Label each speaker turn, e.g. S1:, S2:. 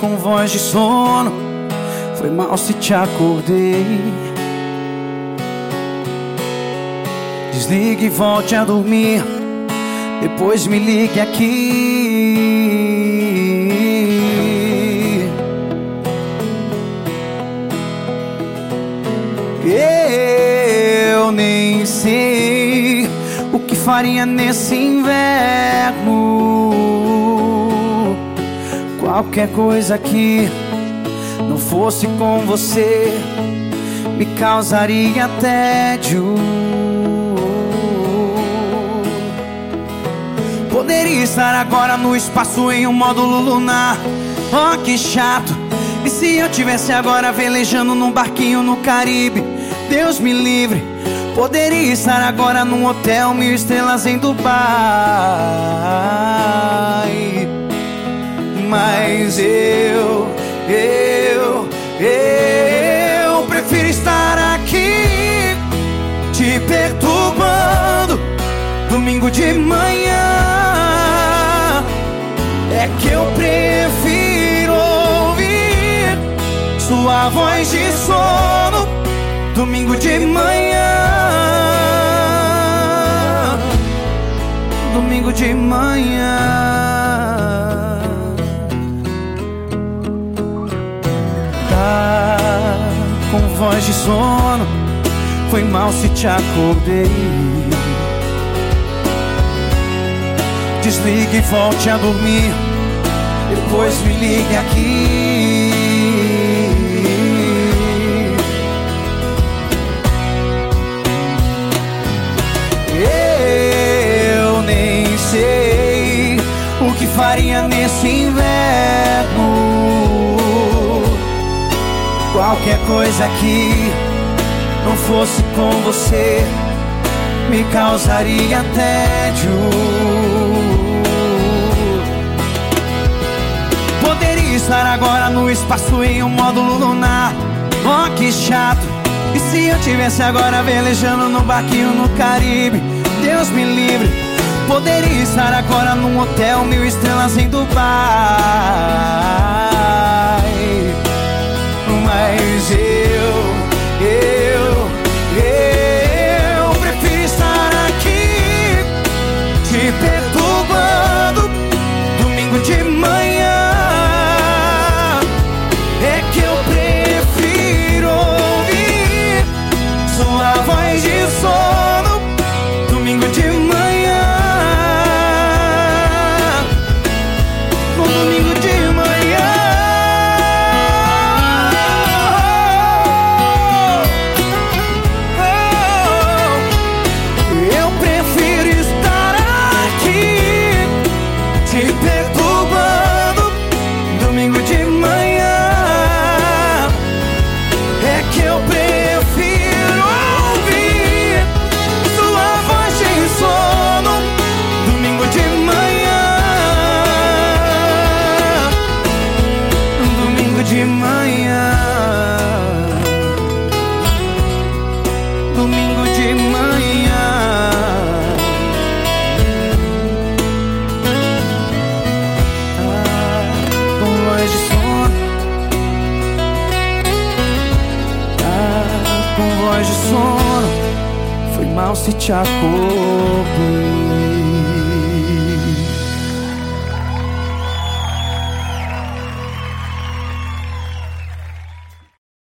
S1: Com voz de sono, foi mal se te acordei. Desligue e volte a dormir, depois me ligue aqui. Eu nem sei o que faria nesse inverno. Qualquer coisa que não fosse com você me causaria tédio. Poderia estar agora no espaço em um módulo lunar. Oh, que chato. E se eu tivesse agora velejando num barquinho no Caribe? Deus me livre. Poderia estar agora num hotel mil estrelas em Dubai. Eu, eu, eu prefiro estar aqui te perturbando domingo de manhã. É que eu prefiro ouvir sua voz de sono domingo de manhã. Domingo de manhã. Voz de sono, foi mal se te acordei. Desligue e volte a dormir. Depois me ligue aqui. Eu nem sei o que faria nesse inverno. Qualquer coisa que não fosse com você me causaria tédio. Poderia estar agora no espaço em um módulo lunar. Oh, que chato. E se eu tivesse agora velejando no barquinho no Caribe? Deus me livre. Poderia estar agora num hotel mil estrelas em Dubai. horas de sono. Foi mal se te acordei.